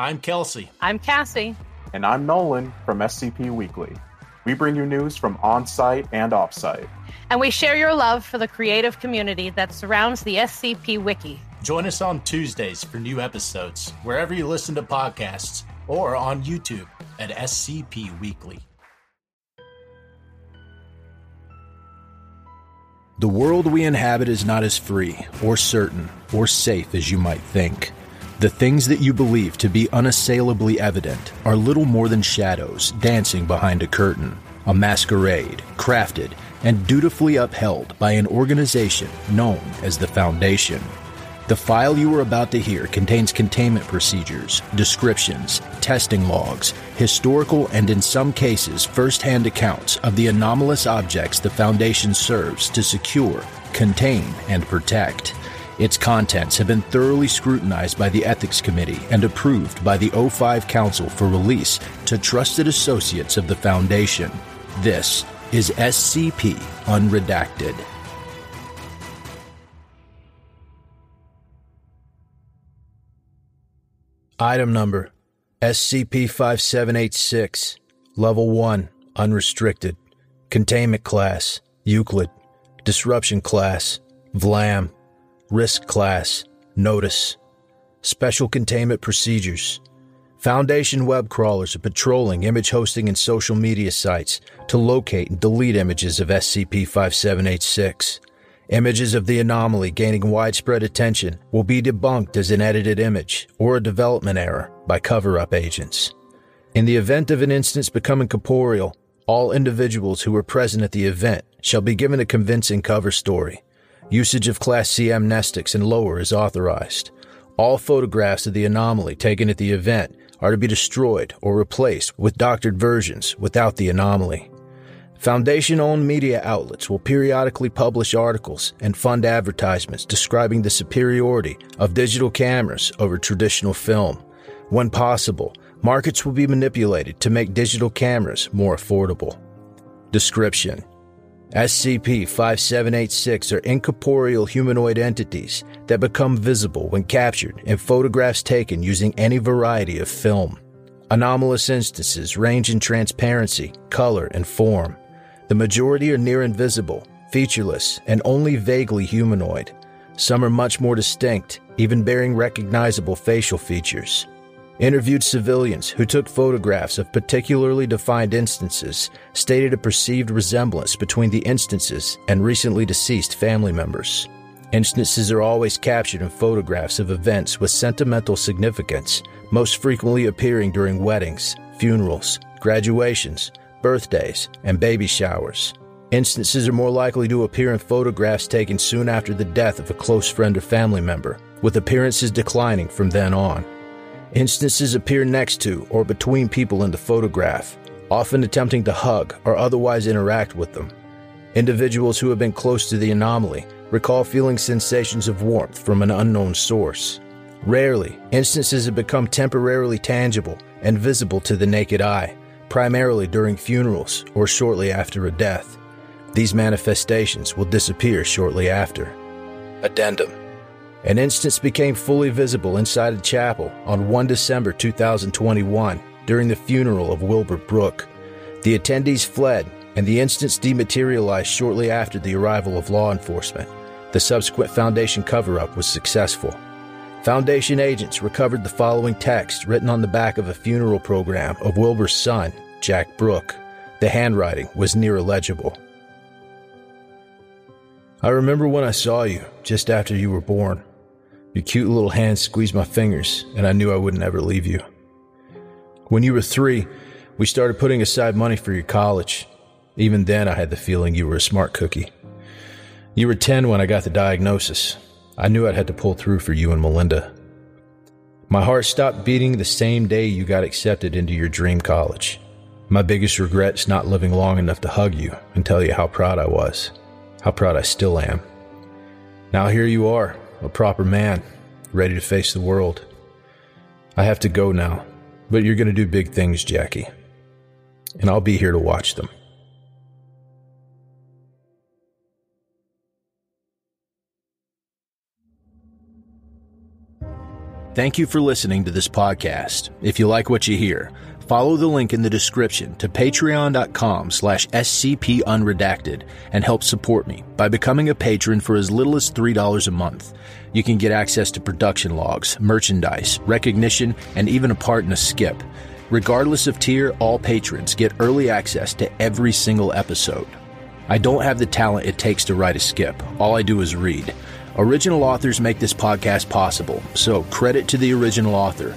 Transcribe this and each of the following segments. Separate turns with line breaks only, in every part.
I'm Kelsey.
I'm Cassie.
And I'm Nolan from SCP Weekly. We bring you news from on site and off site.
And we share your love for the creative community that surrounds the SCP Wiki.
Join us on Tuesdays for new episodes, wherever you listen to podcasts, or on YouTube at SCP Weekly.
The world we inhabit is not as free, or certain, or safe as you might think. The things that you believe to be unassailably evident are little more than shadows dancing behind a curtain, a masquerade crafted and dutifully upheld by an organization known as the Foundation. The file you are about to hear contains containment procedures, descriptions, testing logs, historical and in some cases first-hand accounts of the anomalous objects the Foundation serves to secure, contain, and protect. Its contents have been thoroughly scrutinized by the Ethics Committee and approved by the O5 Council for release to trusted associates of the Foundation. This is SCP Unredacted. Item number SCP 5786, Level 1, Unrestricted. Containment Class, Euclid. Disruption Class, VLAM. Risk Class, Notice. Special Containment Procedures. Foundation web crawlers are patrolling image hosting and social media sites to locate and delete images of SCP 5786. Images of the anomaly gaining widespread attention will be debunked as an edited image or a development error by cover up agents. In the event of an instance becoming corporeal, all individuals who were present at the event shall be given a convincing cover story. Usage of Class C amnestics and lower is authorized. All photographs of the anomaly taken at the event are to be destroyed or replaced with doctored versions without the anomaly. Foundation owned media outlets will periodically publish articles and fund advertisements describing the superiority of digital cameras over traditional film. When possible, markets will be manipulated to make digital cameras more affordable. Description SCP 5786 are incorporeal humanoid entities that become visible when captured in photographs taken using any variety of film. Anomalous instances range in transparency, color, and form. The majority are near invisible, featureless, and only vaguely humanoid. Some are much more distinct, even bearing recognizable facial features. Interviewed civilians who took photographs of particularly defined instances stated a perceived resemblance between the instances and recently deceased family members. Instances are always captured in photographs of events with sentimental significance, most frequently appearing during weddings, funerals, graduations, birthdays, and baby showers. Instances are more likely to appear in photographs taken soon after the death of a close friend or family member, with appearances declining from then on. Instances appear next to or between people in the photograph, often attempting to hug or otherwise interact with them. Individuals who have been close to the anomaly recall feeling sensations of warmth from an unknown source. Rarely, instances have become temporarily tangible and visible to the naked eye, primarily during funerals or shortly after a death. These manifestations will disappear shortly after. Addendum An instance became fully visible inside a chapel on 1 December 2021 during the funeral of Wilbur Brooke. The attendees fled, and the instance dematerialized shortly after the arrival of law enforcement. The subsequent Foundation cover up was successful. Foundation agents recovered the following text written on the back of a funeral program of Wilbur's son, Jack Brooke. The handwriting was near illegible. I remember when I saw you just after you were born. Your cute little hands squeezed my fingers, and I knew I wouldn't ever leave you. When you were three, we started putting aside money for your college. Even then, I had the feeling you were a smart cookie. You were 10 when I got the diagnosis. I knew I'd had to pull through for you and Melinda. My heart stopped beating the same day you got accepted into your dream college. My biggest regret is not living long enough to hug you and tell you how proud I was, how proud I still am. Now here you are, a proper man, ready to face the world. I have to go now, but you're going to do big things, Jackie. And I'll be here to watch them. Thank you for listening to this podcast. If you like what you hear, follow the link in the description to patreon.com slash scpunredacted and help support me by becoming a patron for as little as $3 a month. You can get access to production logs, merchandise, recognition, and even a part in a skip. Regardless of tier, all patrons get early access to every single episode. I don't have the talent it takes to write a skip. All I do is read. Original authors make this podcast possible, so credit to the original author.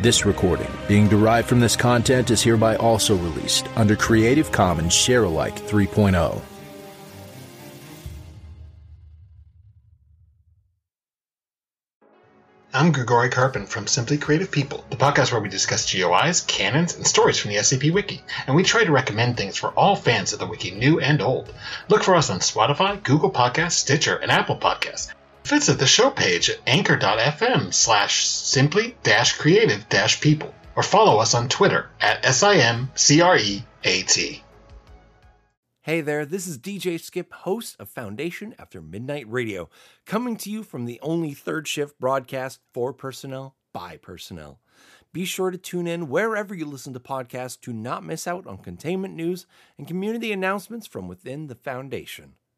This recording, being derived from this content, is hereby also released under Creative Commons Sharealike 3.0.
I'm Grigori Karpin from Simply Creative People, the podcast where we discuss GOIs, canons, and stories from the SCP Wiki, and we try to recommend things for all fans of the Wiki, new and old. Look for us on Spotify, Google Podcasts, Stitcher, and Apple Podcasts. Visit the show page at anchor.fm slash simply dash creative dash people, or follow us on Twitter at SIMCREAT.
Hey there, this is DJ Skip, host of Foundation After Midnight Radio, coming to you from the only third shift broadcast for personnel by personnel. Be sure to tune in wherever you listen to podcasts to not miss out on containment news and community announcements from within the Foundation.